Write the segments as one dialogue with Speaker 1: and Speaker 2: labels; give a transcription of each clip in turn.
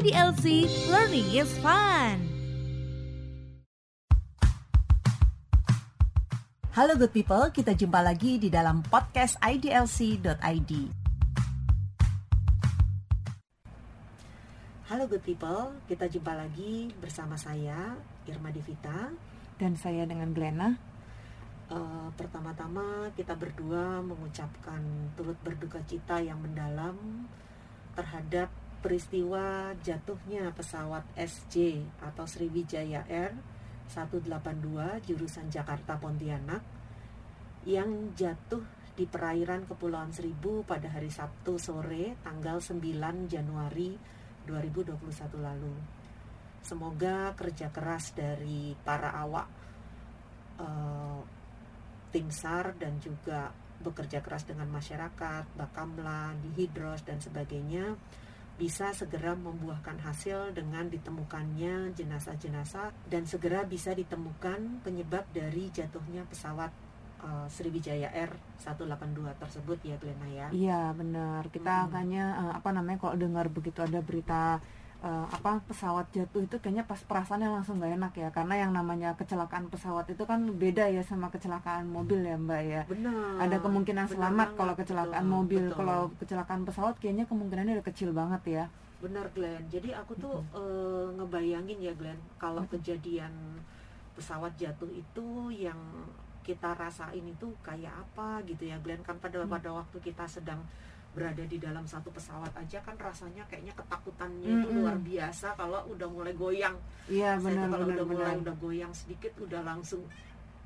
Speaker 1: IDLC Learning is Fun.
Speaker 2: Halo good people, kita jumpa lagi di dalam podcast IDLC.id. Halo good people, kita jumpa lagi bersama saya Irma Devita
Speaker 3: dan saya dengan Glenna.
Speaker 2: Uh, pertama-tama kita berdua mengucapkan turut berduka cita yang mendalam terhadap peristiwa jatuhnya pesawat SJ atau Sriwijaya Air 182 jurusan Jakarta Pontianak yang jatuh di perairan Kepulauan Seribu pada hari Sabtu sore tanggal 9 Januari 2021 lalu. Semoga kerja keras dari para awak uh, tim SAR dan juga bekerja keras dengan masyarakat, Bakamla, di Hidros dan sebagainya bisa segera membuahkan hasil dengan ditemukannya jenazah-jenazah dan segera bisa ditemukan penyebab dari jatuhnya pesawat uh, Sriwijaya Air 182 tersebut ya Glena ya.
Speaker 3: Iya benar. Kita hmm. hanya uh, apa namanya kalau dengar begitu ada berita uh, apa pesawat jatuh itu kayaknya pas perasaannya langsung gak enak ya. Karena yang namanya kecelakaan pesawat itu kan beda ya sama kecelakaan mobil ya mbak ya.
Speaker 2: Benar.
Speaker 3: Ada kemungkinan benar selamat kalau kecelakaan betul, mobil. Kalau kecelakaan pesawat kayaknya kemungkinannya udah kecil banget ya.
Speaker 2: Benar Glenn. Jadi aku tuh mm -hmm. uh, ngebayangin ya Glenn kalau mm -hmm. kejadian pesawat jatuh itu yang kita rasain itu kayak apa gitu ya Glenn. Kan pada mm. -hmm. pada waktu kita sedang berada di dalam satu pesawat aja kan rasanya kayaknya ketakutannya mm -hmm. itu luar biasa kalau udah mulai goyang.
Speaker 3: Iya benar
Speaker 2: kalau udah mulai udah goyang sedikit udah langsung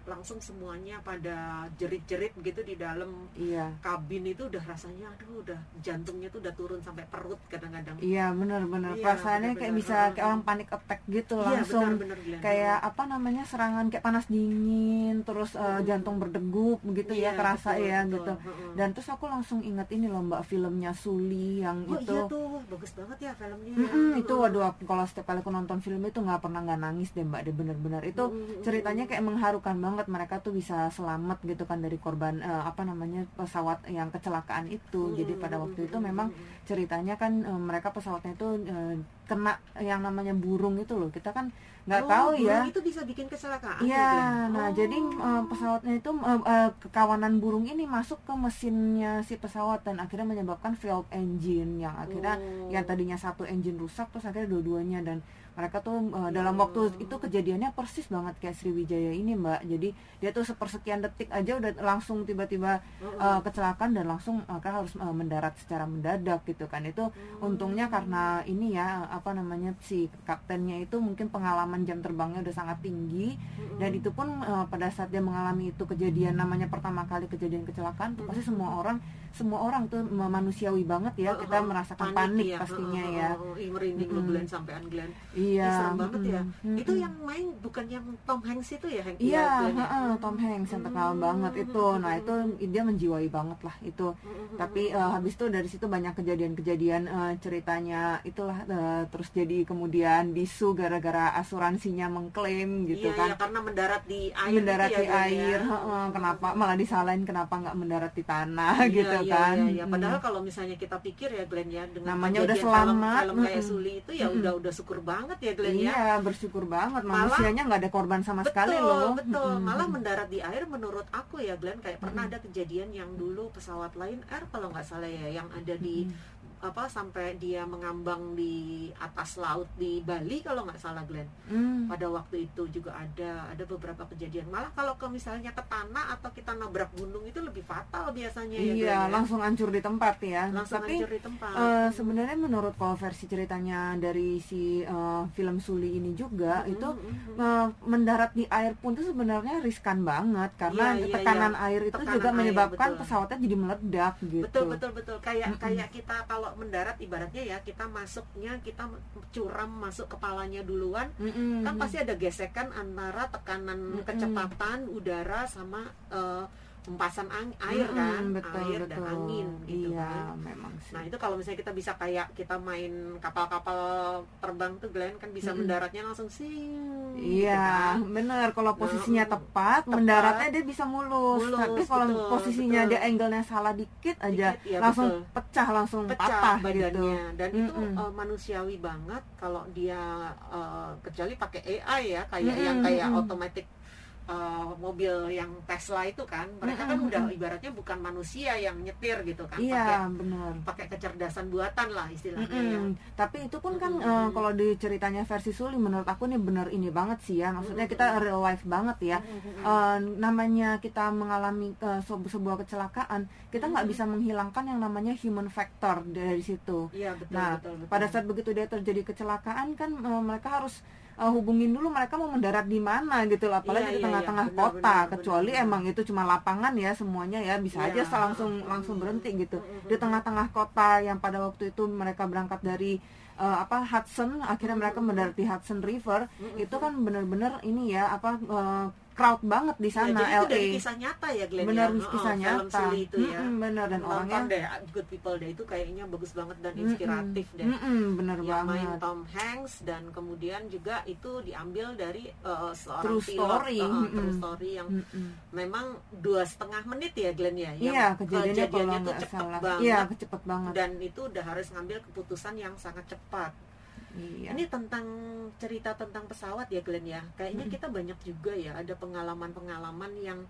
Speaker 2: langsung semuanya pada jerit-jerit gitu di dalam
Speaker 3: iya.
Speaker 2: kabin itu udah rasanya aduh udah jantungnya tuh udah turun sampai perut kadang-kadang.
Speaker 3: Iya benar-benar iya, perasaannya bener, kayak bisa kayak orang panik attack gitu iya, langsung. bener, bener, kayak apa namanya serangan kayak panas dingin terus uh, jantung berdegup begitu ya, iya, ya kerasa betul, ya betul. gitu. dan terus aku langsung ingat ini loh mbak filmnya Suli yang
Speaker 2: oh,
Speaker 3: itu.
Speaker 2: iya tuh bagus banget ya filmnya.
Speaker 3: Mm -mm, ya. itu waduh aku kalau setiap kali aku nonton film itu nggak pernah nggak nangis deh mbak deh bener-bener. Itu ceritanya kayak mengharukan banget banget mereka tuh bisa selamat gitu kan dari korban uh, apa namanya pesawat yang kecelakaan itu. Hmm. Jadi pada waktu itu memang ceritanya kan uh, mereka pesawatnya itu uh, kena yang namanya burung itu loh. Kita kan nggak oh, tahu ya.
Speaker 2: itu bisa bikin kecelakaan.
Speaker 3: Iya, ya, nah oh. jadi uh, pesawatnya itu uh, uh, kawanan burung ini masuk ke mesinnya si pesawat dan akhirnya menyebabkan failed engine yang akhirnya oh. yang tadinya satu engine rusak terus akhirnya dua-duanya dan mereka tuh uh, dalam waktu itu kejadiannya persis banget kayak Sriwijaya ini mbak. Jadi dia tuh sepersekian detik aja udah langsung tiba-tiba uh, kecelakaan dan langsung mereka harus uh, mendarat secara mendadak gitu kan. Itu untungnya karena ini ya apa namanya si kaptennya itu mungkin pengalaman jam terbangnya udah sangat tinggi. Dan itu pun uh, pada saat dia mengalami itu kejadian namanya pertama kali kejadian kecelakaan tuh pasti semua orang semua orang tuh manusiawi banget ya kita merasakan panik, panik ya. pastinya uh, uh,
Speaker 2: ya. Uh, uh, merinding uh, Glenn sampean Glenn.
Speaker 3: Iya.
Speaker 2: serem banget ya. Mm, itu yang main bukan yang Tom Hanks itu ya Hank
Speaker 3: Iya, ya, uh, Tom Hanks yang terkenal hmm. banget itu. Nah, itu dia menjiwai banget lah itu. Hmm. Tapi uh, habis itu dari situ banyak kejadian-kejadian uh, ceritanya itulah uh, terus jadi kemudian disu gara-gara asuransinya mengklaim gitu
Speaker 2: iya,
Speaker 3: kan.
Speaker 2: Iya, karena mendarat di air
Speaker 3: mendarat
Speaker 2: ya,
Speaker 3: di ya, air. Ya. Uh, kenapa malah disalahin kenapa nggak mendarat di tanah iya, gitu
Speaker 2: iya,
Speaker 3: kan.
Speaker 2: Iya, iya. Padahal hmm. kalau misalnya kita pikir ya Glenn ya dengan
Speaker 3: namanya udah selamat
Speaker 2: film, film kayak Suli itu ya hmm. udah udah syukur banget ya Glenn
Speaker 3: iya,
Speaker 2: ya.
Speaker 3: Iya, bersyukur banget. Manusianya nggak ada korban sama betul, sekali loh.
Speaker 2: Betul, hmm. malah mendarat di air menurut aku ya Glenn kayak pernah ada kejadian yang dulu pesawat lain Air kalau nggak salah ya yang ada di apa sampai dia mengambang di atas laut di Bali kalau nggak salah Glenn. Hmm. pada waktu itu juga ada ada beberapa kejadian. Malah kalau ke misalnya ke tanah atau kita nabrak gunung itu lebih fatal biasanya
Speaker 3: ya, iya
Speaker 2: ya,
Speaker 3: langsung hancur di tempat ya.
Speaker 2: Langsung
Speaker 3: tapi
Speaker 2: hancur di tempat.
Speaker 3: uh, sebenarnya menurut kalau versi ceritanya dari si uh, film Suli ini juga hmm, itu hmm, uh, mendarat di air pun itu sebenarnya riskan banget. Karena iya, iya, tekanan iya. air itu tekanan juga air, menyebabkan betul. pesawatnya jadi meledak gitu.
Speaker 2: betul betul. Betul kayak kayak kita kalau mendarat ibaratnya ya kita masuknya kita curam masuk kepalanya duluan mm -hmm. kan pasti ada gesekan antara tekanan mm -hmm. kecepatan udara sama uh, empasan air
Speaker 3: Mm-mm,
Speaker 2: kan
Speaker 3: betul,
Speaker 2: air dan
Speaker 3: betul.
Speaker 2: angin gitu
Speaker 3: iya
Speaker 2: kan
Speaker 3: memang sih
Speaker 2: Nah itu kalau misalnya kita bisa kayak kita main kapal-kapal terbang tuh Glenn kan bisa
Speaker 3: Mm-mm.
Speaker 2: mendaratnya langsung sing.
Speaker 3: Iya,
Speaker 2: gitu kan.
Speaker 3: bener. Kalau posisinya
Speaker 2: mm,
Speaker 3: tepat,
Speaker 2: tepat.
Speaker 3: mendaratnya dia bisa mulus.
Speaker 2: Mulus,
Speaker 3: Tapi kalau
Speaker 2: betul,
Speaker 3: posisinya
Speaker 2: betul.
Speaker 3: dia angle-nya salah dikit aja,
Speaker 2: Dikit, ya,
Speaker 3: langsung
Speaker 2: betul.
Speaker 3: pecah, langsung
Speaker 2: pecah
Speaker 3: patah gitu.
Speaker 2: badannya dan itu
Speaker 3: Mm-mm.
Speaker 2: uh, manusiawi banget kalau dia uh, kecuali pakai AI ya kayak
Speaker 3: Mm-mm,
Speaker 2: yang kayak
Speaker 3: mm-mm.
Speaker 2: automatic uh, mobil yang Tesla itu kan mereka kan udah ibaratnya bukan manusia yang nyetir gitu kan
Speaker 3: Iya, benar.
Speaker 2: pakai pakai kecerdasan buatan lah istilahnya ya.
Speaker 3: Mm-mm. Tapi itu pun kan
Speaker 2: Mm-mm.
Speaker 3: eh, kalau di ceritanya versi Suli menurut aku nih bener ini banget sih ya. Maksudnya kita real life banget ya.
Speaker 2: Mm-mm.
Speaker 3: Eh, namanya kita mengalami sebu- sebuah kecelakaan, kita nggak
Speaker 2: Mm-mm.
Speaker 3: bisa menghilangkan yang namanya human factor dari situ.
Speaker 2: Iya betul
Speaker 3: Nah,
Speaker 2: betul, betul.
Speaker 3: Pada saat begitu dia terjadi kecelakaan kan eh, mereka harus eh, hubungin dulu mereka mau mendarat di mana gitu loh, apalagi
Speaker 2: Iya,
Speaker 3: di
Speaker 2: iya,
Speaker 3: tengah-tengah
Speaker 2: iya.
Speaker 3: kota.
Speaker 2: Benar, benar,
Speaker 3: Kecuali
Speaker 2: benar.
Speaker 3: emang itu cuma lapangan ya semuanya ya bisa
Speaker 2: Iya.
Speaker 3: aja langsung langsung berhenti gitu.
Speaker 2: Mm-mm.
Speaker 3: Di tengah-tengah kota yang pada waktu itu mereka berangkat dari eh, apa Hudson, akhirnya mereka mendarat di Hudson River. Itu kan bener-bener ini ya apa eh, crowd banget di
Speaker 2: Ya,
Speaker 3: sana
Speaker 2: jadi itu
Speaker 3: LA.
Speaker 2: dari kisah nyata ya Glenn
Speaker 3: Bener
Speaker 2: ya?
Speaker 3: kisah
Speaker 2: Heeh,
Speaker 3: nyata.
Speaker 2: film itu ya
Speaker 3: Mm-mm, bener dan
Speaker 2: Nonton
Speaker 3: orangnya
Speaker 2: deh Good People deh itu kayaknya bagus banget dan inspiratif deh
Speaker 3: Mm-mm, bener
Speaker 2: yang main
Speaker 3: banget.
Speaker 2: Tom Hanks dan kemudian juga itu diambil dari uh, seorang
Speaker 3: True
Speaker 2: pilot
Speaker 3: story.
Speaker 2: uh, uh, true
Speaker 3: Mm-mm.
Speaker 2: story yang
Speaker 3: Mm-mm.
Speaker 2: memang dua setengah menit ya Glenn ya yang
Speaker 3: Iya kejadiannya kalau
Speaker 2: kejadiannya tuh cepet
Speaker 3: salah.
Speaker 2: banget
Speaker 3: Iya cepet banget.
Speaker 2: dan itu udah harus ngambil keputusan yang sangat cepat
Speaker 3: Iya.
Speaker 2: ini tentang cerita tentang pesawat ya Glenn ya kayaknya
Speaker 3: Mm-mm.
Speaker 2: kita banyak juga ya ada pengalaman-pengalaman yang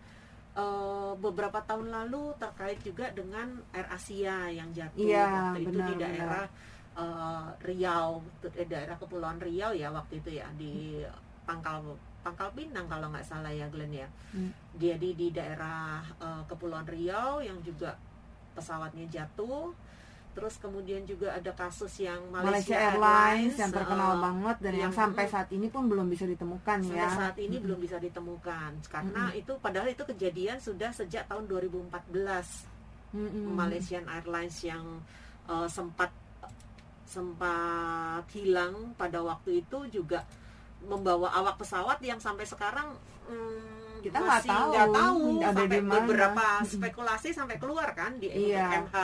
Speaker 2: eh, beberapa tahun lalu terkait juga dengan Air Asia yang jatuh
Speaker 3: Iya,
Speaker 2: waktu itu
Speaker 3: benar,
Speaker 2: di daerah eh, Riau eh, daerah kepulauan Riau ya waktu itu ya di Pangkal Pangkal Pinang kalau nggak salah ya Glenn ya
Speaker 3: Hmm.
Speaker 2: jadi di daerah eh, kepulauan Riau yang juga pesawatnya jatuh terus kemudian juga ada kasus yang
Speaker 3: Malaysia,
Speaker 2: Malaysia,
Speaker 3: Airlines yang terkenal banget dan yang,
Speaker 2: yang-
Speaker 3: sampai saat ini pun belum bisa ditemukan
Speaker 2: sampai
Speaker 3: ya.
Speaker 2: saat ini
Speaker 3: Mm-mm.
Speaker 2: belum bisa ditemukan karena itu padahal itu kejadian sudah sejak tahun 2014
Speaker 3: Mm-mm.
Speaker 2: Malaysian Airlines yang eh, sempat sempat hilang pada waktu itu juga membawa awak pesawat yang sampai sekarang hmm,
Speaker 3: Kita nggak tahu
Speaker 2: nggak tahu
Speaker 3: ada
Speaker 2: sampai
Speaker 3: di mana.
Speaker 2: beberapa spekulasi sampai keluar kan di
Speaker 3: Iya.
Speaker 2: MH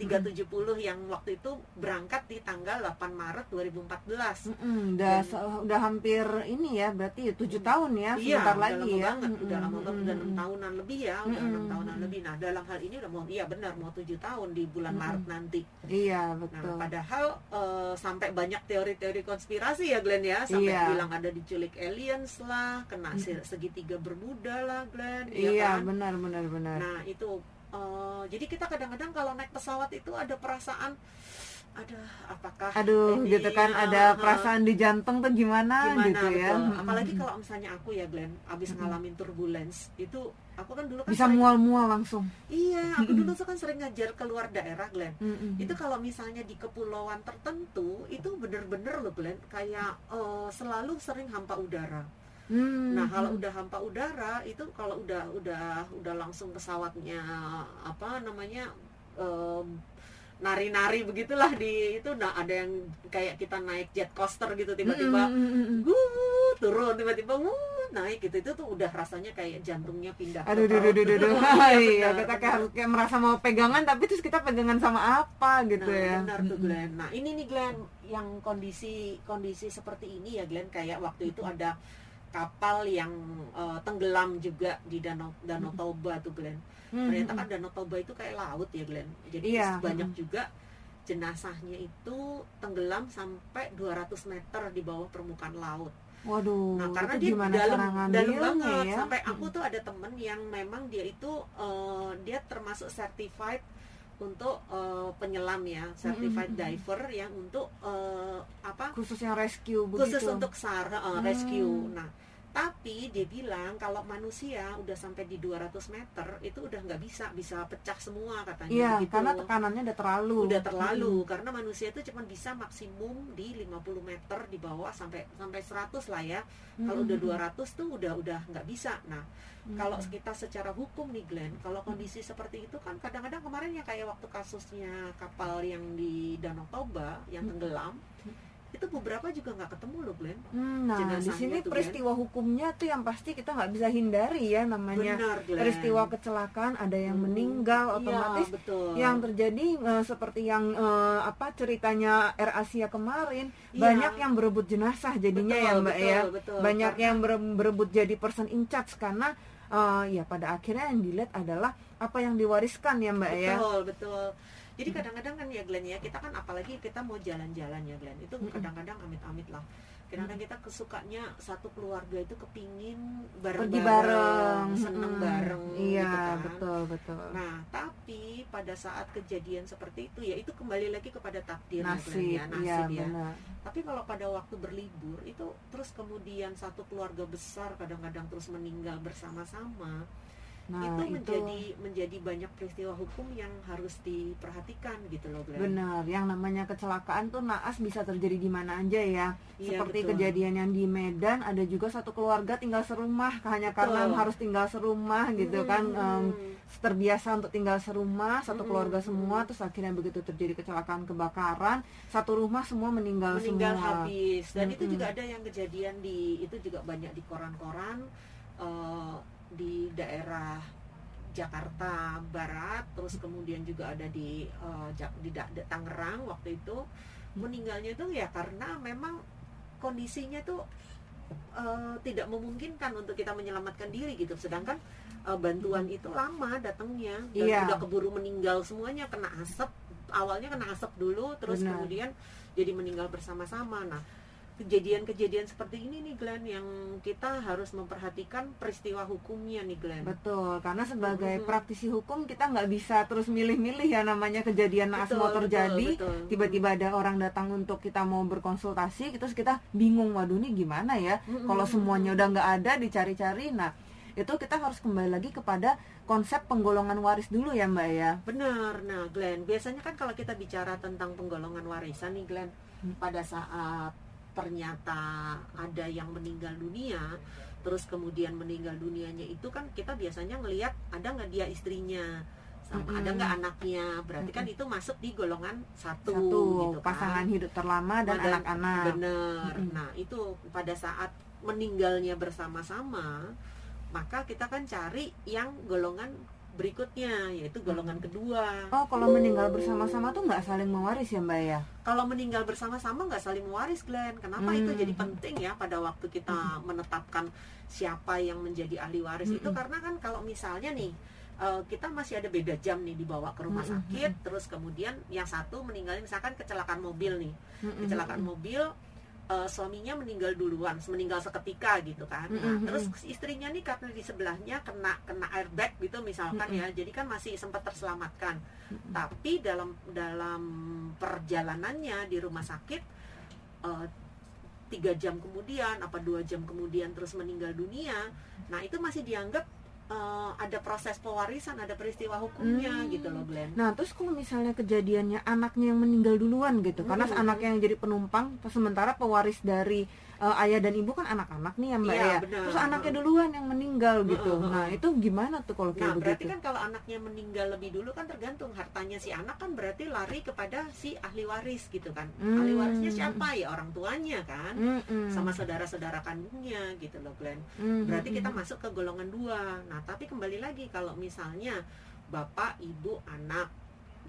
Speaker 2: 370 yang waktu itu berangkat di tanggal 8 Maret 2014
Speaker 3: Mm-mm, udah
Speaker 2: Dan-
Speaker 3: udah hampir ini ya berarti tujuh tahun ya
Speaker 2: Iya,
Speaker 3: sebentar
Speaker 2: udah
Speaker 3: lagi
Speaker 2: lama
Speaker 3: ya.
Speaker 2: banget, udah
Speaker 3: Mm-mm,
Speaker 2: lama banget, udah enam tahunan lebih ya, udah enam
Speaker 3: Mm-mm.
Speaker 2: tahunan lebih. Nah, dalam hal ini udah mau, iya benar mau tujuh tahun di bulan
Speaker 3: Mm-mm.
Speaker 2: Maret nanti.
Speaker 3: Iya
Speaker 2: Nah,
Speaker 3: betul.
Speaker 2: padahal eh, sampai banyak teori-teori konspirasi ya Glenn ya, sampai
Speaker 3: Iya.
Speaker 2: bilang ada diculik aliens lah, kena se- segitiga bermuda lah Glenn, ya
Speaker 3: Iya
Speaker 2: kan?
Speaker 3: benar benar benar.
Speaker 2: Nah itu, eh, jadi kita kadang-kadang kalau naik pesawat itu ada perasaan, ada apakah
Speaker 3: Aduh
Speaker 2: ini,
Speaker 3: gitu kan
Speaker 2: eh,
Speaker 3: ada perasaan di jantung tuh gimana,
Speaker 2: gimana
Speaker 3: gitu ya.
Speaker 2: betul. Apalagi kalau misalnya aku ya Glenn abis ngalamin turbulence itu aku kan dulu kan
Speaker 3: bisa mual-mual langsung.
Speaker 2: iya aku dulu tuh kan sering ngajar keluar daerah Glenn. Itu kalau misalnya di kepulauan tertentu itu bener-bener loh Glenn kayak eh, selalu sering hampa udara
Speaker 3: Hmm.
Speaker 2: nah kalau udah hampa udara itu kalau udah udah udah langsung pesawatnya apa namanya nari-nari begitulah di itu nah ada yang kayak kita naik jet coaster gitu tiba-tiba
Speaker 3: Mm-mm, mm-mm.
Speaker 2: Wuh, turun tiba-tiba naik gitu itu tuh udah rasanya kayak jantungnya pindah
Speaker 3: Aduh, duh, duh, duh, duh, duh.
Speaker 2: Iya,
Speaker 3: Iya, kita kayak harus kayak merasa mau pegangan, tapi terus kita pegangan sama apa gitu
Speaker 2: nah,
Speaker 3: ya.
Speaker 2: benar tuh. Glenn nah ini nih Glenn yang kondisi kondisi seperti ini ya Glenn kayak waktu itu ada kapal yang eh, tenggelam juga di danau danau Toba tuh Glenn.
Speaker 3: Hmm,
Speaker 2: ternyata kan danau Toba itu kayak laut ya Glenn. Jadi
Speaker 3: Iya,
Speaker 2: banyak juga jenazahnya itu tenggelam sampai 200 meter di bawah permukaan laut.
Speaker 3: Waduh,
Speaker 2: Nah, karena
Speaker 3: itu
Speaker 2: dia dalam, dalam banget.
Speaker 3: ya?
Speaker 2: Sampai aku tuh ada temen yang memang dia itu eh, dia termasuk certified untuk eh, penyelam ya, certified
Speaker 3: Mm-mm.
Speaker 2: diver yang untuk eh, apa?
Speaker 3: khusus yang rescue
Speaker 2: Khusus
Speaker 3: begitu.
Speaker 2: untuk SAR
Speaker 3: Hmm.
Speaker 2: rescue. Nah, tapi dia bilang kalau manusia udah sampai di 200 meter itu udah nggak bisa, bisa pecah semua katanya
Speaker 3: Iya,
Speaker 2: begitu.
Speaker 3: karena tekanannya udah terlalu.
Speaker 2: udah terlalu karena manusia itu cuma bisa maksimum di 50 meter di bawah sampai sampai 100 lah ya
Speaker 3: Mm-mm.
Speaker 2: kalau udah 200 tuh udah udah nggak bisa nah
Speaker 3: Mm-mm.
Speaker 2: kalau kita secara hukum nih Glenn kalau kondisi seperti itu kan kadang-kadang kemarin ya kayak waktu kasusnya kapal yang di Danau Toba yang
Speaker 3: Hmm.
Speaker 2: Itu beberapa juga nggak ketemu loh Glenn
Speaker 3: Hmm, nah di sini
Speaker 2: tuh, Glenn.
Speaker 3: peristiwa hukumnya tuh yang pasti kita nggak bisa hindari ya namanya
Speaker 2: benar Glenn
Speaker 3: peristiwa kecelakaan ada yang
Speaker 2: Hmm,
Speaker 3: meninggal
Speaker 2: iya,
Speaker 3: otomatis
Speaker 2: betul.
Speaker 3: yang terjadi eh, seperti yang eh, apa ceritanya Air Asia kemarin
Speaker 2: Iya.
Speaker 3: banyak yang berebut jenazah jadinya
Speaker 2: Betul,
Speaker 3: ya mbak
Speaker 2: betul,
Speaker 3: ya
Speaker 2: betul.
Speaker 3: banyak
Speaker 2: Karena-
Speaker 3: yang bere- berebut jadi person in charge karena eh, ya pada akhirnya yang dilihat adalah apa yang diwariskan ya mbak ya
Speaker 2: betul betul jadi kadang-kadang kan ya Glenn ya kita kan apalagi kita mau jalan-jalan ya Glenn. Itu
Speaker 3: Mm-mm.
Speaker 2: kadang-kadang amit-amit lah. Kadang-kadang kita kesukanya satu keluarga itu kepingin
Speaker 3: pergi
Speaker 2: bareng-bareng
Speaker 3: bareng.
Speaker 2: seneng
Speaker 3: Mm-mm.
Speaker 2: bareng
Speaker 3: iya
Speaker 2: gitu kan.
Speaker 3: betul betul.
Speaker 2: Nah, tapi pada saat kejadian seperti itu ya itu kembali lagi kepada takdir ya, Glenn,
Speaker 3: nasib.
Speaker 2: ya,
Speaker 3: iya
Speaker 2: nasib ya.
Speaker 3: benar.
Speaker 2: Tapi kalau pada waktu berlibur itu terus kemudian satu keluarga besar kadang-kadang terus meninggal bersama-sama,
Speaker 3: nah
Speaker 2: itu,
Speaker 3: itu,
Speaker 2: menjadi menjadi banyak peristiwa hukum yang harus diperhatikan gitu loh, Glenn.
Speaker 3: benar yang namanya kecelakaan tuh naas bisa terjadi di mana aja ya
Speaker 2: Iya,
Speaker 3: seperti
Speaker 2: betul.
Speaker 3: kejadian yang di Medan ada juga satu keluarga tinggal serumah hanya karena
Speaker 2: Betul.
Speaker 3: harus tinggal serumah gitu kan
Speaker 2: Hmm.
Speaker 3: em, terbiasa untuk tinggal serumah satu keluarga semua terus akhirnya begitu terjadi kecelakaan kebakaran satu rumah semua meninggal,
Speaker 2: meninggal
Speaker 3: semua
Speaker 2: habis dan itu
Speaker 3: Mm-mm.
Speaker 2: juga ada yang kejadian di itu juga banyak di koran-koran eh, di daerah Jakarta Barat terus kemudian juga ada di Jak- di, Da- di Tangerang waktu itu meninggalnya itu ya karena memang kondisinya tuh eh, tidak memungkinkan untuk kita menyelamatkan diri gitu sedangkan eh, bantuan itu lama datangnya dan
Speaker 3: Iya.
Speaker 2: udah keburu meninggal semuanya kena asap awalnya kena asap dulu terus
Speaker 3: Benar.
Speaker 2: kemudian jadi meninggal bersama-sama nah kejadian-kejadian seperti ini nih Glenn yang kita harus memperhatikan peristiwa hukumnya nih Glenn
Speaker 3: betul karena sebagai
Speaker 2: Mm-mm.
Speaker 3: praktisi hukum kita nggak bisa terus milih-milih ya namanya kejadian naas mau terjadi
Speaker 2: betul.
Speaker 3: tiba-tiba ada orang datang untuk kita mau berkonsultasi terus kita bingung waduh ini gimana ya
Speaker 2: Mm-mm.
Speaker 3: kalau semuanya udah nggak ada dicari-cari nah itu kita harus kembali lagi kepada konsep penggolongan waris dulu ya mbak ya
Speaker 2: Benar. Nah, Glenn, biasanya kan kalau kita bicara tentang penggolongan warisan nih, Glenn,
Speaker 3: Hmm.
Speaker 2: pada saat ternyata ada yang meninggal dunia, terus kemudian meninggal dunianya itu kan kita biasanya ngelihat ada nggak dia istrinya, sama
Speaker 3: Mm-mm.
Speaker 2: ada nggak anaknya. Berarti kan itu masuk di golongan satu,
Speaker 3: satu
Speaker 2: gitu kan.
Speaker 3: pasangan hidup terlama dan anak-anak
Speaker 2: Benar.
Speaker 3: Mm-mm.
Speaker 2: Nah, itu pada saat meninggalnya bersama-sama, maka kita kan cari yang golongan berikutnya, yaitu golongan kedua.
Speaker 3: oh kalau meninggal bersama-sama tuh nggak saling mewaris ya mbak ya
Speaker 2: Kalau meninggal bersama-sama nggak saling mewaris, Glenn. Kenapa
Speaker 3: Hmm.
Speaker 2: itu jadi penting ya pada waktu kita menetapkan siapa yang menjadi ahli waris itu?
Speaker 3: Mm-mm.
Speaker 2: Karena kan kalau misalnya nih eh, kita masih ada beda jam nih dibawa ke rumah
Speaker 3: Mm-mm.
Speaker 2: sakit, terus kemudian yang satu meninggalnya misalkan kecelakaan mobil nih,
Speaker 3: Mm-mm.
Speaker 2: kecelakaan mobil eh, suaminya meninggal duluan, meninggal seketika gitu kan. Nah,
Speaker 3: Mm-mm.
Speaker 2: terus istrinya nih karena di sebelahnya kena kena airbag gitu misalkan ya, jadi kan masih sempat terselamatkan.
Speaker 3: Mm-mm.
Speaker 2: Tapi dalam dalam perjalanannya di rumah sakit eh, tiga jam kemudian, apa dua jam kemudian terus meninggal dunia, nah itu masih dianggap eh, ada proses pewarisan, ada peristiwa hukumnya
Speaker 3: Hmm.
Speaker 2: gitu loh Glenn.
Speaker 3: Nah, terus kalau misalnya kejadiannya anaknya yang meninggal duluan gitu, karena
Speaker 2: Mm-mm.
Speaker 3: anaknya yang jadi penumpang, sementara pewaris dari eh, ayah dan ibu kan anak-anak nih ya mbak
Speaker 2: Iya,
Speaker 3: ya.
Speaker 2: benar.
Speaker 3: Terus anaknya duluan yang meninggal gitu.
Speaker 2: Mm-mm.
Speaker 3: Nah, itu gimana tuh kalau
Speaker 2: Nah,
Speaker 3: kayak
Speaker 2: berarti
Speaker 3: begitu?
Speaker 2: kan kalau anaknya meninggal lebih dulu kan tergantung hartanya si anak kan berarti lari kepada si ahli waris gitu kan.
Speaker 3: Hmm.
Speaker 2: Ahli warisnya siapa ya orang tuanya kan,
Speaker 3: Mm-mm.
Speaker 2: sama saudara-saudara kandungnya gitu loh Glenn.
Speaker 3: Mm-mm.
Speaker 2: Berarti kita masuk ke golongan dua. Nah, tapi kembali lagi kalau misalnya bapak, ibu, anak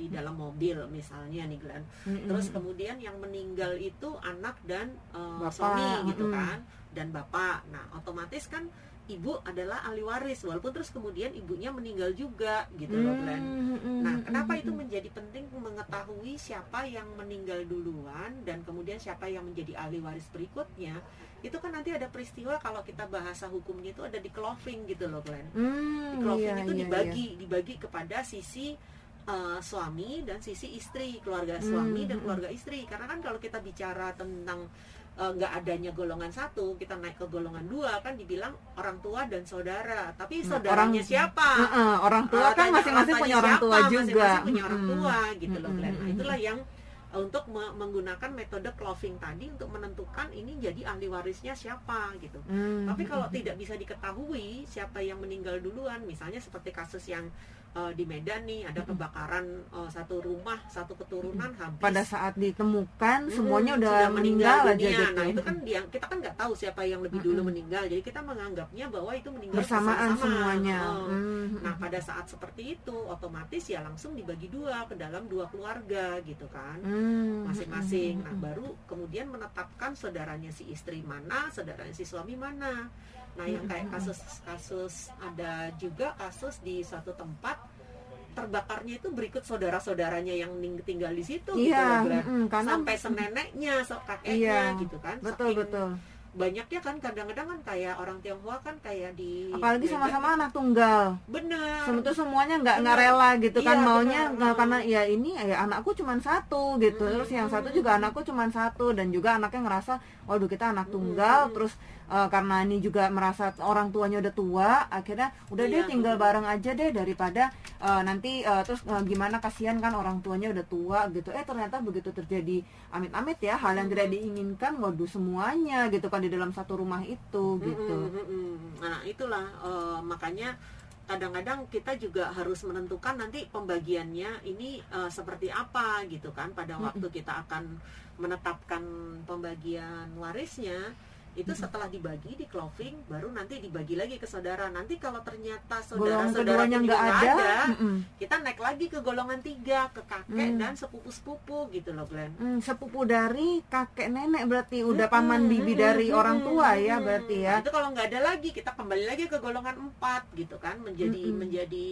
Speaker 2: di dalam mobil misalnya nih Glenn.
Speaker 3: Mm-mm.
Speaker 2: Terus kemudian yang meninggal itu anak dan
Speaker 3: Bapak,
Speaker 2: suami gitu
Speaker 3: mm.
Speaker 2: kan dan bapak. Nah, otomatis kan ibu adalah ahli waris walaupun terus kemudian ibunya meninggal juga gitu loh Glenn.
Speaker 3: Mm-mm.
Speaker 2: Nah, kenapa itu menjadi penting mengetahui siapa yang meninggal duluan dan kemudian siapa yang menjadi ahli waris berikutnya? Itu kan nanti ada peristiwa kalau kita bahasa hukumnya itu ada di closing gitu loh, Glenn.
Speaker 3: Mm,
Speaker 2: Di closing
Speaker 3: iya,
Speaker 2: itu
Speaker 3: iya,
Speaker 2: dibagi, dibagi kepada sisi uh, suami dan sisi istri, keluarga suami
Speaker 3: Hmm,
Speaker 2: dan
Speaker 3: hmm.
Speaker 2: keluarga istri. Karena kan kalau kita bicara tentang uh, nggak adanya golongan satu, kita naik ke golongan dua kan dibilang orang tua dan saudara. Tapi
Speaker 3: Nah,
Speaker 2: saudaranya
Speaker 3: orang-
Speaker 2: siapa?
Speaker 3: Heeh, orang tua
Speaker 2: Ah,
Speaker 3: kan masing-masing punya orang
Speaker 2: siapa,
Speaker 3: tua juga.
Speaker 2: masing-masing punya orang
Speaker 3: Mm-mm.
Speaker 2: tua gitu loh Glenn. Nah,
Speaker 3: Mm-mm.
Speaker 2: itulah yang uh, untuk me- menggunakan metode cloving tadi untuk menentukan ini jadi ahli warisnya siapa gitu.
Speaker 3: Mm.
Speaker 2: Tapi kalau tidak bisa diketahui siapa yang meninggal duluan, misalnya seperti kasus yang eh, di Medan nih ada kebakaran eh, satu rumah satu keturunan habis
Speaker 3: pada saat ditemukan semuanya udah
Speaker 2: sudah
Speaker 3: meninggal, aja
Speaker 2: dunia.
Speaker 3: gitu
Speaker 2: Nah itu kan dia, kita kan nggak tahu siapa yang lebih dulu meninggal, jadi kita menganggapnya bahwa itu meninggal
Speaker 3: bersamaan
Speaker 2: bersama-sama.
Speaker 3: semuanya. Hmm.
Speaker 2: Nah pada saat seperti itu otomatis ya langsung dibagi dua ke dalam dua keluarga gitu kan
Speaker 3: Hmm.
Speaker 2: masing-masing. Nah
Speaker 3: Hmm.
Speaker 2: baru kemudian menetapkan saudaranya si istri mana, saudaranya si suami mana. Nah yang kayak kasus-kasus ada juga kasus di suatu tempat terbakarnya itu berikut saudara-saudaranya yang tinggal di situ gitu
Speaker 3: iya
Speaker 2: loh, Glenn.
Speaker 3: mm-mm, karena
Speaker 2: sampai seneneknya, so kakeknya
Speaker 3: Iya,
Speaker 2: gitu kan.
Speaker 3: betul
Speaker 2: Saking
Speaker 3: betul
Speaker 2: Banyaknya kan kadang-kadang kan kayak orang Tionghoa kan kayak di
Speaker 3: apalagi sama-sama anak tunggal
Speaker 2: bener
Speaker 3: Sebetulnya semuanya nggak nggak
Speaker 2: Benar.
Speaker 3: rela gitu kan
Speaker 2: Iya,
Speaker 3: maunya
Speaker 2: benar.
Speaker 3: nggak karena ya ini ya anakku cuma satu gitu
Speaker 2: Mm-mm.
Speaker 3: terus yang satu juga anakku cuma satu dan juga anaknya ngerasa waduh kita anak tunggal
Speaker 2: Mm-mm.
Speaker 3: terus eh, karena ini juga merasa orang tuanya udah tua akhirnya udah deh
Speaker 2: Iya,
Speaker 3: tinggal
Speaker 2: benar.
Speaker 3: bareng aja deh daripada eh, nanti eh, terus eh, gimana kasihan kan orang tuanya udah tua gitu eh ternyata begitu terjadi amit-amit ya hal yang tidak diinginkan waduh semuanya gitu kan di dalam satu rumah itu gitu
Speaker 2: Mm-mm, mm-mm. Nah itulah eh, makanya kadang-kadang kita juga harus menentukan nanti pembagiannya ini eh, seperti apa gitu kan pada waktu kita akan menetapkan pembagian warisnya itu setelah dibagi di cloving baru nanti dibagi lagi ke saudara nanti kalau ternyata
Speaker 3: golongan
Speaker 2: saudara-saudara
Speaker 3: keduanya
Speaker 2: juga
Speaker 3: nggak ada, mm-mm.
Speaker 2: kita naik lagi ke golongan tiga ke kakek
Speaker 3: Hmm.
Speaker 2: dan sepupu-sepupu gitu loh Glenn
Speaker 3: Hmm, sepupu dari kakek nenek berarti udah
Speaker 2: Mm-mm,
Speaker 3: paman bibi
Speaker 2: mm-mm,
Speaker 3: dari orang tua ya berarti ya.
Speaker 2: Nah, itu kalau nggak ada lagi kita kembali lagi ke golongan empat gitu kan menjadi
Speaker 3: Mm-mm.
Speaker 2: menjadi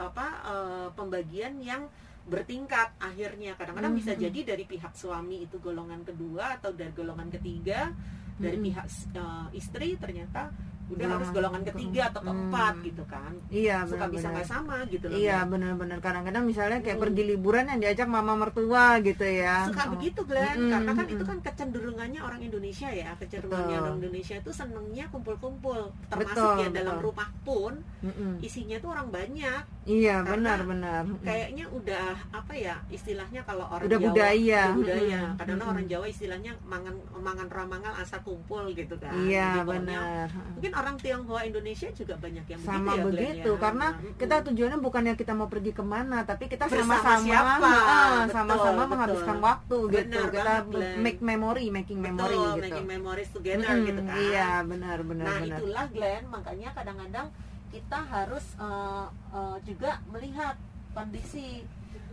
Speaker 2: apa eh, pembagian yang bertingkat akhirnya kadang-kadang bisa
Speaker 3: Mm-mm.
Speaker 2: jadi dari pihak suami itu golongan kedua atau dari golongan ketiga dari
Speaker 3: Mm-mm.
Speaker 2: pihak eh, istri ternyata udah
Speaker 3: Golongan
Speaker 2: harus golongan
Speaker 3: ke-
Speaker 2: ketiga atau keempat
Speaker 3: Hmm.
Speaker 2: gitu kan
Speaker 3: Iya
Speaker 2: suka bisa
Speaker 3: benar-benar.
Speaker 2: nggak sama gitu loh
Speaker 3: Iya benar-benar kadang-kadang misalnya kayak
Speaker 2: Mm.
Speaker 3: pergi liburan yang diajak mama mertua gitu ya.
Speaker 2: suka
Speaker 3: Oh.
Speaker 2: begitu Glenn
Speaker 3: Mm-mm,
Speaker 2: karena kan itu kan kecenderungannya orang Indonesia ya kecenderungannya
Speaker 3: Betul.
Speaker 2: orang Indonesia itu senengnya kumpul-kumpul termasuk
Speaker 3: Betul,
Speaker 2: ya dalam
Speaker 3: betul.
Speaker 2: rumah pun
Speaker 3: Mm-mm.
Speaker 2: isinya tuh orang banyak
Speaker 3: Iya
Speaker 2: Karena
Speaker 3: benar-benar.
Speaker 2: kayaknya udah apa ya istilahnya kalau orang
Speaker 3: Udah
Speaker 2: Jawa
Speaker 3: budaya.
Speaker 2: udah budaya
Speaker 3: Mm-mm,
Speaker 2: kadang
Speaker 3: mm-mm.
Speaker 2: orang Jawa istilahnya mangan mangan ramangal asa kumpul gitu kan
Speaker 3: Iya benar.
Speaker 2: mungkin orang Tionghoa Indonesia juga banyak yang
Speaker 3: sama
Speaker 2: begitu ya
Speaker 3: begitu
Speaker 2: ya.
Speaker 3: karena kita tujuannya bukannya kita mau pergi ke mana tapi kita sama-sama ah, sama-sama
Speaker 2: betul.
Speaker 3: menghabiskan waktu gitu
Speaker 2: Benar
Speaker 3: kita
Speaker 2: banget, Glenn.
Speaker 3: make memory making memory
Speaker 2: Betul,
Speaker 3: gitu
Speaker 2: making memories together
Speaker 3: Mm-mm,
Speaker 2: gitu kan
Speaker 3: iya benar benar
Speaker 2: Nah
Speaker 3: benar
Speaker 2: itulah Glenn, makanya kadang-kadang kita harus eh, eh, juga melihat kondisi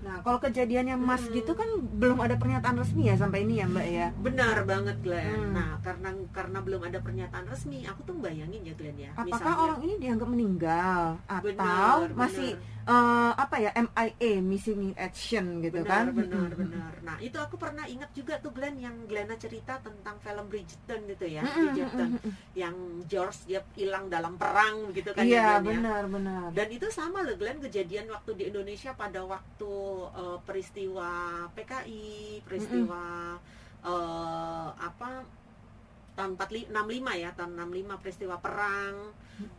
Speaker 3: nah kalau kejadiannya mas
Speaker 2: Mm-mm.
Speaker 3: gitu kan belum ada pernyataan resmi ya sampai ini ya mbak ya
Speaker 2: benar banget Glenn.
Speaker 3: Hmm.
Speaker 2: Nah karena karena belum ada pernyataan resmi, aku tuh bayangin ya Glenn ya.
Speaker 3: apakah
Speaker 2: misalnya,
Speaker 3: orang ini dianggap meninggal atau
Speaker 2: benar,
Speaker 3: masih
Speaker 2: benar.
Speaker 3: eh, apa ya MIA missing in action gitu
Speaker 2: benar,
Speaker 3: kan
Speaker 2: benar benar nah itu aku pernah ingat juga tuh Glenn yang Glenna cerita tentang film Bridgerton gitu ya
Speaker 3: Mm-mm,
Speaker 2: Bridgerton
Speaker 3: mm-mm.
Speaker 2: yang George dia hilang dalam perang gitu kan
Speaker 3: iya
Speaker 2: ya, ya.
Speaker 3: benar benar
Speaker 2: dan itu sama loh Glenn kejadian waktu di Indonesia pada waktu eh, peristiwa PKI peristiwa eh, apa tahun 45 65 ya tahun 65 peristiwa perang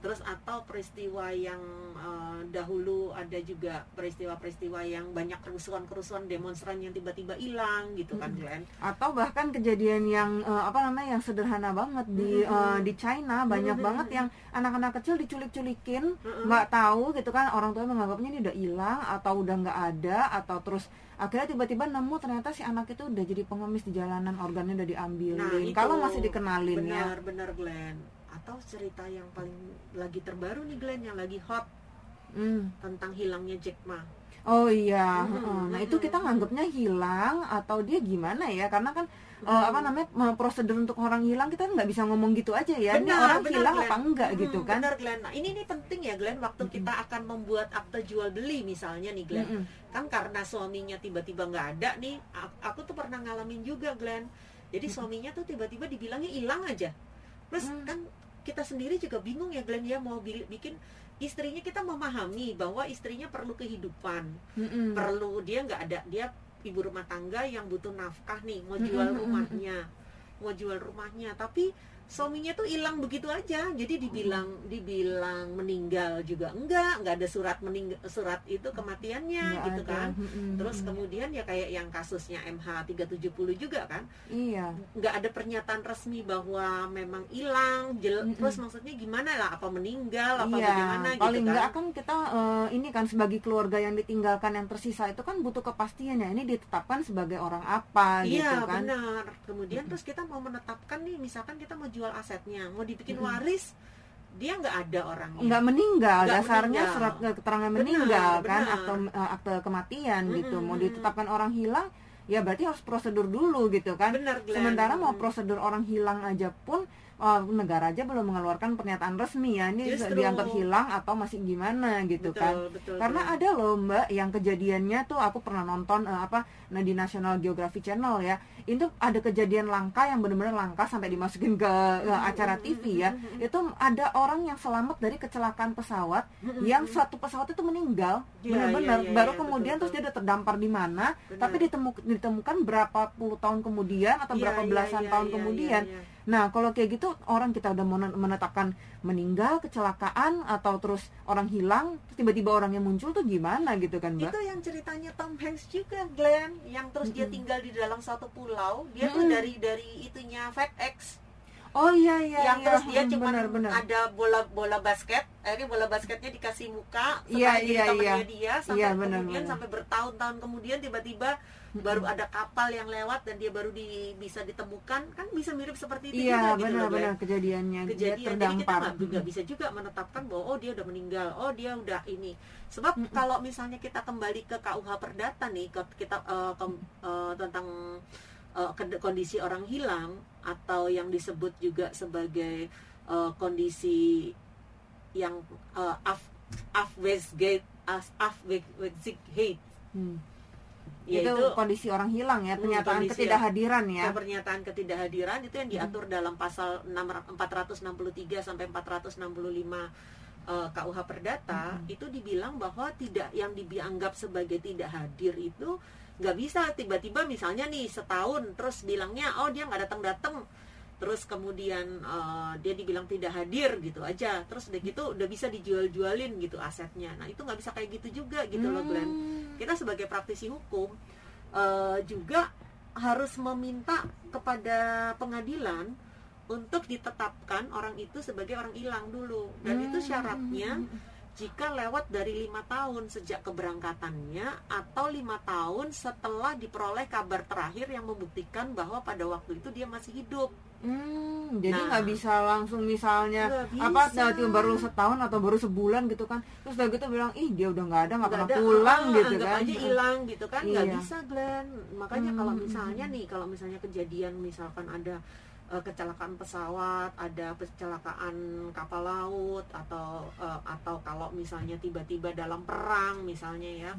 Speaker 2: terus atau peristiwa yang eh, dahulu ada juga peristiwa-peristiwa yang banyak kerusuhan-kerusuhan demonstran yang tiba-tiba hilang gitu kan
Speaker 3: Mm-mm.
Speaker 2: Glenn
Speaker 3: atau bahkan kejadian yang eh, apa namanya yang sederhana banget di
Speaker 2: Mm-mm.
Speaker 3: eh, di China banyak
Speaker 2: Mm-mm.
Speaker 3: banget yang anak-anak kecil diculik-culikin
Speaker 2: Mm-mm.
Speaker 3: nggak tahu gitu kan orang tua menganggapnya ini udah hilang atau udah nggak ada atau terus akhirnya tiba-tiba nemu ternyata si anak itu udah jadi pengemis di jalanan organnya udah diambilin
Speaker 2: Nah,
Speaker 3: kalau masih dikenalin ya
Speaker 2: benar-benar Glenn atau cerita yang paling lagi terbaru nih Glenn yang lagi hot
Speaker 3: Hmm.
Speaker 2: tentang hilangnya Jack Ma
Speaker 3: Oh iya, heeh. nah itu
Speaker 2: mm-mm.
Speaker 3: kita nganggapnya hilang atau dia gimana ya? Karena kan eh, apa namanya prosedur untuk orang hilang kita nggak bisa ngomong gitu aja ya. Ini
Speaker 2: Benar,
Speaker 3: orang
Speaker 2: benar,
Speaker 3: hilang
Speaker 2: Glenn.
Speaker 3: apa enggak
Speaker 2: Hmm,
Speaker 3: gitu kan?
Speaker 2: Benar Glenn. Nah, ini ini penting ya Glenn waktu
Speaker 3: Mm-mm.
Speaker 2: kita akan membuat akte jual beli misalnya nih Glenn.
Speaker 3: Mm-mm.
Speaker 2: Kan karena suaminya tiba-tiba nggak ada nih, aku tuh pernah ngalamin juga Glenn. Jadi suaminya tuh tiba-tiba dibilangnya hilang aja. Terus
Speaker 3: Hmm.
Speaker 2: kan kita sendiri juga bingung ya Glenn ya mau bikin istrinya kita memahami bahwa istrinya perlu kehidupan,
Speaker 3: Mm-mm.
Speaker 2: perlu dia nggak ada dia ibu rumah tangga yang butuh nafkah nih mau jual rumahnya mau jual rumahnya. Tapi suaminya tuh hilang begitu aja. Jadi dibilang dibilang meninggal juga enggak enggak ada surat meninggal surat itu kematiannya
Speaker 3: Nggak
Speaker 2: gitu
Speaker 3: ada.
Speaker 2: kan. Terus kemudian ya kayak yang kasusnya MH 370 juga kan.
Speaker 3: Iya.
Speaker 2: Nggak ada pernyataan resmi bahwa memang hilang
Speaker 3: Mm-mm.
Speaker 2: terus maksudnya gimana lah apa meninggal apa
Speaker 3: iya
Speaker 2: bagaimana
Speaker 3: paling
Speaker 2: gitu
Speaker 3: enggak
Speaker 2: kan.
Speaker 3: kan kita eh, ini kan sebagai keluarga yang ditinggalkan yang tersisa itu kan butuh kepastian ya ini ditetapkan sebagai orang apa
Speaker 2: iya
Speaker 3: gitu kan.
Speaker 2: benar. Kemudian terus kita mau menetapkan nih misalkan kita mau jual asetnya mau dibikin
Speaker 3: Mm-mm.
Speaker 2: waris dia nggak ada orangnya
Speaker 3: nggak meninggal
Speaker 2: Nggak
Speaker 3: dasarnya
Speaker 2: meninggal.
Speaker 3: surat keterangan
Speaker 2: Benar,
Speaker 3: meninggal kan
Speaker 2: benar.
Speaker 3: akte eh, akte kematian gitu mau ditetapkan orang hilang ya berarti harus prosedur dulu gitu kan.
Speaker 2: Glenn.
Speaker 3: sementara mau
Speaker 2: Mm.
Speaker 3: prosedur orang hilang aja pun eh, negara aja belum mengeluarkan pernyataan resmi ya ini
Speaker 2: Justru.
Speaker 3: dianggap hilang atau masih gimana gitu
Speaker 2: betul,
Speaker 3: kan.
Speaker 2: betul,
Speaker 3: karena
Speaker 2: Glenn.
Speaker 3: ada loh mbak yang kejadiannya tuh aku pernah nonton eh, apa nah di National Geographic Channel ya. Itu ada kejadian langka yang benar-benar langka sampai dimasukin ke eh, acara TV ya. itu ada orang yang selamat dari kecelakaan pesawat yang satu pesawat itu meninggal
Speaker 2: Iya,
Speaker 3: benar-benar.
Speaker 2: iya, iya,
Speaker 3: baru
Speaker 2: iya,
Speaker 3: kemudian
Speaker 2: betul,
Speaker 3: terus dia udah terdampar di mana tapi ditemu- ditemukan berapa puluh tahun kemudian atau
Speaker 2: Iya,
Speaker 3: berapa
Speaker 2: iya,
Speaker 3: belasan
Speaker 2: iya,
Speaker 3: tahun
Speaker 2: iya,
Speaker 3: kemudian
Speaker 2: iya, iya.
Speaker 3: Nah, kalau kayak gitu orang kita udah men- menetapkan meninggal, kecelakaan atau terus orang hilang, tiba-tiba orangnya muncul tuh gimana gitu kan, Mbak?
Speaker 2: itu yang ceritanya Tom Hanks juga Glenn yang terus dia
Speaker 3: Mm-mm.
Speaker 2: tinggal di dalam satu pulau dia tuh
Speaker 3: Mm-mm.
Speaker 2: dari dari itunya FedEx
Speaker 3: Oh iya iya
Speaker 2: yang
Speaker 3: iya.
Speaker 2: terus dia
Speaker 3: Hmm,
Speaker 2: cuma ada bola bola basket akhirnya bola basketnya dikasih muka
Speaker 3: Iya, iya, iya.
Speaker 2: dia sampai
Speaker 3: Iya, benar,
Speaker 2: kemudian
Speaker 3: benar.
Speaker 2: sampai bertahun-tahun kemudian tiba-tiba baru ada kapal yang lewat dan dia baru di, bisa ditemukan kan bisa mirip seperti itu
Speaker 3: Iya,
Speaker 2: juga gitu loh,
Speaker 3: benar-benar
Speaker 2: Glenn.
Speaker 3: kejadiannya dia
Speaker 2: kejadian jadi kita
Speaker 3: terdampar.
Speaker 2: juga bisa juga menetapkan bahwa oh dia udah meninggal oh dia udah ini sebab
Speaker 3: Mm-mm.
Speaker 2: kalau misalnya kita kembali ke KUH Perdata nih ke- kita eh, kem- eh, tentang ke- kondisi orang hilang atau yang disebut juga sebagai eh, kondisi yang uh, af Afwezgate as Afwezgate
Speaker 3: Hmm.
Speaker 2: yaitu
Speaker 3: itu kondisi orang hilang ya,
Speaker 2: Hmm,
Speaker 3: pernyataan
Speaker 2: kondisi
Speaker 3: ketidakhadiran ya.
Speaker 2: pernyataan ketidakhadiran itu yang diatur dalam pasal 6 463 sampai 465 eh, KUH Perdata
Speaker 3: Mhm.
Speaker 2: itu dibilang bahwa tidak yang dianggap sebagai tidak hadir itu nggak bisa. Tiba-tiba misalnya nih setahun terus bilangnya oh dia nggak datang-datang. Terus kemudian eh, dia dibilang tidak hadir gitu aja. Terus udah gitu udah bisa dijual-jualin gitu asetnya. Nah itu nggak bisa kayak gitu juga gitu loh Glenn.
Speaker 3: Hmm.
Speaker 2: kita sebagai praktisi hukum eh, juga harus meminta kepada pengadilan untuk ditetapkan orang itu sebagai orang hilang dulu. Dan itu
Speaker 3: Hmm.
Speaker 2: syaratnya jika lewat dari lima tahun sejak keberangkatannya atau lima tahun setelah diperoleh kabar terakhir yang membuktikan bahwa pada waktu itu dia masih hidup.
Speaker 3: Hmm, jadi
Speaker 2: Nah.
Speaker 3: nggak bisa langsung misalnya
Speaker 2: Nggak
Speaker 3: apa
Speaker 2: bisa.
Speaker 3: tiba-tiba baru setahun atau baru sebulan gitu kan. Terus udah gitu bilang ih dia udah nggak ada nggak pernah
Speaker 2: ada,
Speaker 3: pulang
Speaker 2: ah,
Speaker 3: gitu
Speaker 2: anggap
Speaker 3: kan.
Speaker 2: aja hilang gitu kan. Nggak
Speaker 3: Iya.
Speaker 2: bisa Glenn. Makanya kalau
Speaker 3: Hmm,
Speaker 2: misalnya
Speaker 3: hmm,
Speaker 2: nih kalau misalnya kejadian misalkan ada eh, kecelakaan pesawat ada kecelakaan kapal laut atau eh, atau kalau misalnya tiba-tiba dalam perang misalnya ya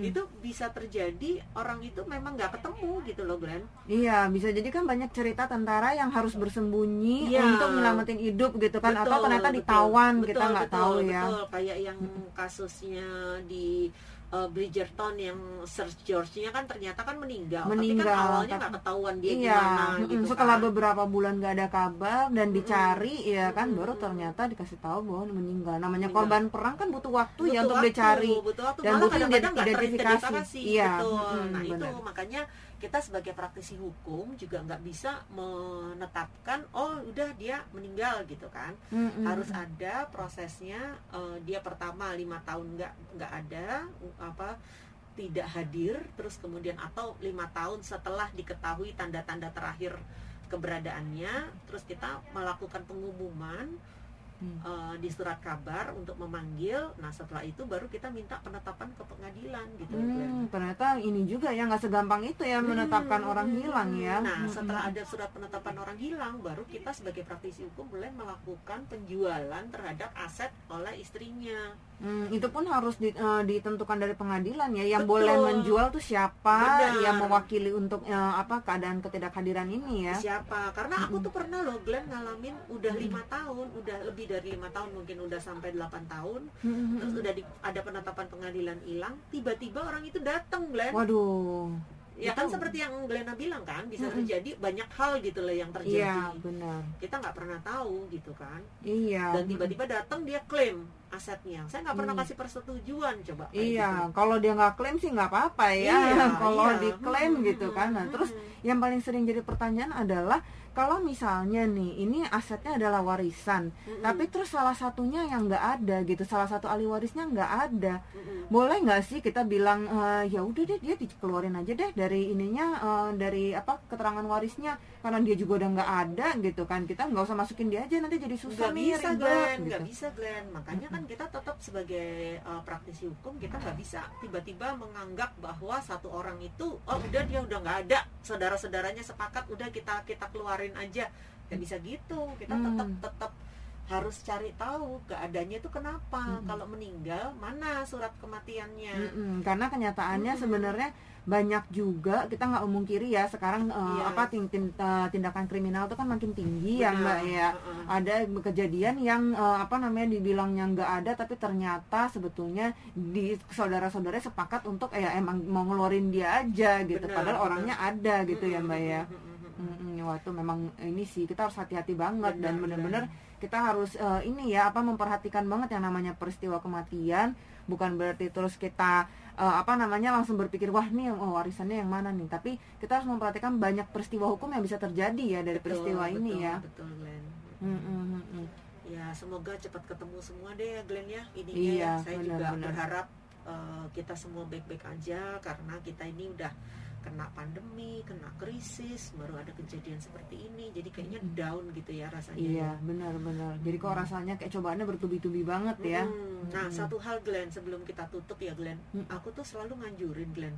Speaker 2: itu bisa terjadi orang itu memang nggak ketemu gitu loh Glenn
Speaker 3: Iya, bisa jadi kan banyak cerita tentara yang harus bersembunyi
Speaker 2: Iya.
Speaker 3: untuk menyelamatin hidup gitu kan atau
Speaker 2: Betul,
Speaker 3: ternyata
Speaker 2: betul,
Speaker 3: ditawan kita
Speaker 2: betul,
Speaker 3: nggak
Speaker 2: betul,
Speaker 3: tahu ya.
Speaker 2: betul. kayak yang kasusnya di uh, Bridgerton yang Sir George-nya kan ternyata kan meninggal,
Speaker 3: Meninggal,
Speaker 2: tapi kan awalnya nggak ketahuan dia
Speaker 3: iya,
Speaker 2: gimana
Speaker 3: mm,
Speaker 2: gitu
Speaker 3: setelah
Speaker 2: kan.
Speaker 3: beberapa bulan nggak ada kabar dan dicari ya kan
Speaker 2: Mm-mm.
Speaker 3: baru ternyata dikasih tahu bahwa meninggal. Namanya
Speaker 2: Meninggal.
Speaker 3: korban perang kan butuh waktu ya
Speaker 2: Butuh
Speaker 3: untuk
Speaker 2: waktu,
Speaker 3: dicari.
Speaker 2: butuh waktu.
Speaker 3: Dan
Speaker 2: Malah
Speaker 3: butuh identifikasi.
Speaker 2: teridentifikasi,
Speaker 3: Iya,
Speaker 2: betul.
Speaker 3: mm-mm,
Speaker 2: nah itu
Speaker 3: benar.
Speaker 2: makanya kita sebagai praktisi hukum juga nggak bisa menetapkan oh udah dia meninggal gitu kan
Speaker 3: Mm-mm.
Speaker 2: harus ada prosesnya eh, dia pertama lima tahun nggak nggak ada apa tidak hadir terus kemudian atau lima tahun setelah diketahui tanda-tanda terakhir keberadaannya terus kita melakukan pengumuman
Speaker 3: Hmm.
Speaker 2: eh, di surat kabar untuk memanggil nah setelah itu baru kita minta penetapan ke pengadilan gitu.
Speaker 3: Hmm, ternyata ini juga ya nggak segampang itu ya menetapkan
Speaker 2: Hmm,
Speaker 3: orang hilang ya.
Speaker 2: Nah,
Speaker 3: Mm-mm.
Speaker 2: setelah ada surat penetapan orang hilang, baru kita sebagai praktisi hukum boleh melakukan penjualan terhadap aset oleh istrinya.
Speaker 3: Hmm, itu pun harus di- eh, ditentukan dari pengadilan ya. Yang
Speaker 2: Betul.
Speaker 3: boleh menjual tuh siapa
Speaker 2: Benar.
Speaker 3: yang mewakili untuk eh, apa keadaan ketidakhadiran ini ya.
Speaker 2: Siapa? Karena aku
Speaker 3: Mm-mm.
Speaker 2: tuh pernah loh, Glenn ngalamin udah lima tahun, udah lebih dari lima tahun, mungkin udah sampai 8 tahun,
Speaker 3: Hmm,
Speaker 2: terus udah di- ada penetapan pengadilan hilang, tiba-tiba orang itu datang, Glenn.
Speaker 3: Waduh.
Speaker 2: Ya kan seperti yang Glena bilang kan bisa
Speaker 3: Mm-mm.
Speaker 2: terjadi banyak hal gitu loh yang
Speaker 3: Iya,
Speaker 2: terjadi
Speaker 3: benar.
Speaker 2: kita nggak pernah tahu gitu kan
Speaker 3: Iya.
Speaker 2: dan tiba-tiba datang dia klaim asetnya saya nggak pernah
Speaker 3: Hmm.
Speaker 2: kasih persetujuan coba
Speaker 3: Iya,
Speaker 2: gitu.
Speaker 3: kalau dia nggak klaim sih nggak apa-apa ya.
Speaker 2: Iya,
Speaker 3: kalau
Speaker 2: iya.
Speaker 3: diklaim
Speaker 2: Hmm,
Speaker 3: gitu kan. Nah,
Speaker 2: hmm,
Speaker 3: terus
Speaker 2: hmm.
Speaker 3: yang paling sering jadi pertanyaan adalah kalau misalnya nih ini asetnya adalah warisan,
Speaker 2: Mm-mm.
Speaker 3: tapi terus salah satunya yang nggak ada gitu, salah satu ahli warisnya nggak ada,
Speaker 2: Mm-mm.
Speaker 3: boleh nggak sih kita bilang "Eh, ya udah deh dia dikeluarin aja deh dari ininya eh, dari apa keterangan warisnya karena dia juga udah nggak ada gitu kan. Kita nggak usah masukin dia aja nanti jadi susah
Speaker 2: nggak
Speaker 3: nih
Speaker 2: bisa
Speaker 3: ribet
Speaker 2: Glenn
Speaker 3: gitu.
Speaker 2: nggak bisa Glenn. Makanya kan kita tetap sebagai uh, praktisi hukum kita nggak bisa. Tiba-tiba menganggap bahwa satu orang itu oh udah dia udah nggak ada. Saudara-saudaranya sepakat udah kita kita keluarin aja nggak bisa gitu kita
Speaker 3: Hmm.
Speaker 2: tetap tetap harus cari tahu keadaannya itu kenapa
Speaker 3: Mm-mm.
Speaker 2: kalau meninggal mana surat kematiannya
Speaker 3: Mm-mm, karena kenyataannya
Speaker 2: Mm-mm.
Speaker 3: sebenarnya banyak juga kita nggak memungkiri ya sekarang eh,
Speaker 2: Iya.
Speaker 3: apa tin- tin- eh, tindakan kriminal itu kan makin tinggi ya
Speaker 2: Benar.
Speaker 3: mbak ya
Speaker 2: Heeh.
Speaker 3: ada kejadian yang eh, apa namanya dibilangnya nggak ada tapi ternyata sebetulnya di saudara-saudara sepakat untuk eh, ya emang mau ngeluarin dia aja gitu
Speaker 2: Benar,
Speaker 3: padahal orangnya ada gitu ya mbak ya
Speaker 2: Mm-mm, mm-mm, mm-mm.
Speaker 3: Mm-mm, wah itu memang ini sih kita harus hati-hati banget dan
Speaker 2: Benar,
Speaker 3: bener-bener kita harus eh, ini ya apa memperhatikan banget yang namanya peristiwa kematian bukan berarti terus kita eh, apa namanya langsung berpikir wah nih oh, warisannya yang mana nih tapi kita harus memperhatikan banyak peristiwa hukum yang bisa terjadi ya dari
Speaker 2: Betul,
Speaker 3: peristiwa ini
Speaker 2: betul,
Speaker 3: ya
Speaker 2: betul Glenn
Speaker 3: mm-mm.
Speaker 2: ya semoga cepat ketemu semua deh ya Glenn ya ininya
Speaker 3: Iya,
Speaker 2: ya. saya juga
Speaker 3: benar-benar.
Speaker 2: berharap eh, kita semua baik-baik aja karena kita ini udah kena pandemi kena krisis baru ada kejadian seperti ini jadi kayaknya down gitu ya rasanya
Speaker 3: iya benar-benar jadi kok rasanya kayak cobaannya bertubi-tubi banget ya.
Speaker 2: Mm-mm. nah
Speaker 3: Mm-mm.
Speaker 2: satu hal Glenn sebelum kita tutup ya Glenn.
Speaker 3: Mm.
Speaker 2: aku tuh selalu nganjurin Glenn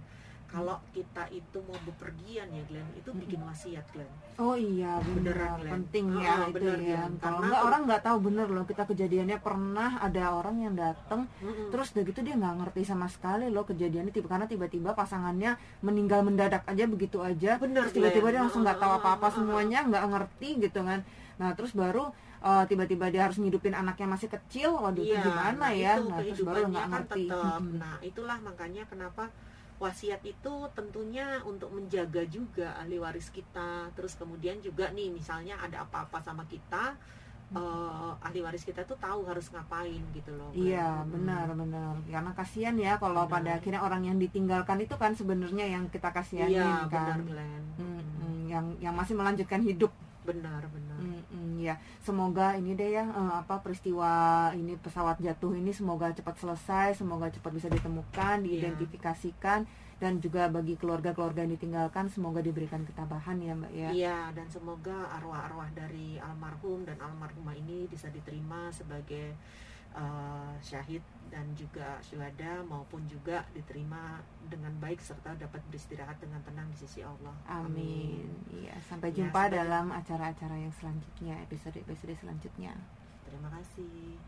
Speaker 2: kalau kita itu mau bepergian ya Glenn itu bikin wasiat Glenn
Speaker 3: oh iya benar
Speaker 2: Beneran, Glenn.
Speaker 3: penting
Speaker 2: Ah,
Speaker 3: ya itu
Speaker 2: bener,
Speaker 3: ya
Speaker 2: Glenn.
Speaker 3: kalau
Speaker 2: tuh-
Speaker 3: orang nggak tahu bener loh kita kejadiannya pernah ada orang yang datang
Speaker 2: Mm-mm.
Speaker 3: terus udah gitu dia nggak ngerti sama sekali loh kejadiannya tiba karena tiba-tiba pasangannya meninggal mendadak aja begitu aja
Speaker 2: bener
Speaker 3: tiba-tiba dia langsung nggak tahu
Speaker 2: Ah, ah,
Speaker 3: apa-apa semuanya nggak ngerti gitu kan nah terus baru eh, tiba-tiba dia harus ngidupin anaknya masih kecil waduh itu
Speaker 2: Iya,
Speaker 3: gimana
Speaker 2: nah
Speaker 3: ya
Speaker 2: itu
Speaker 3: nah terus baru nggak
Speaker 2: kan
Speaker 3: ngerti
Speaker 2: tetap.
Speaker 3: Mm-mm.
Speaker 2: Nah, itulah makanya kenapa wasiat itu tentunya untuk menjaga juga ahli waris kita. Terus kemudian juga nih misalnya ada apa-apa sama kita, eh, ahli waris kita tuh tahu harus ngapain gitu loh.
Speaker 3: Iya
Speaker 2: Hmm.
Speaker 3: benar-benar karena kasihan ya kalau
Speaker 2: Benar.
Speaker 3: pada akhirnya orang yang ditinggalkan itu kan sebenarnya yang kita kasihanin
Speaker 2: Iya, benar
Speaker 3: kan
Speaker 2: Glenn.
Speaker 3: Mm-mm, yang yang masih melanjutkan hidup
Speaker 2: Benar, benar.
Speaker 3: Ya. Semoga ini deh ya eh, apa peristiwa ini pesawat jatuh ini semoga cepat selesai semoga cepat bisa ditemukan diidentifikasikan dan juga bagi keluarga-keluarga yang ditinggalkan semoga diberikan ketabahan ya mbak ya.
Speaker 2: Iya, dan semoga arwah-arwah dari almarhum dan almarhumah ini bisa diterima sebagai eh, syahid dan juga syuhada maupun juga diterima dengan baik serta dapat beristirahat dengan tenang di sisi Allah.
Speaker 3: amin iya sampai
Speaker 2: Ya,
Speaker 3: jumpa
Speaker 2: sampai-
Speaker 3: dalam acara-acara yang selanjutnya episode-episode selanjutnya
Speaker 2: Terima kasih.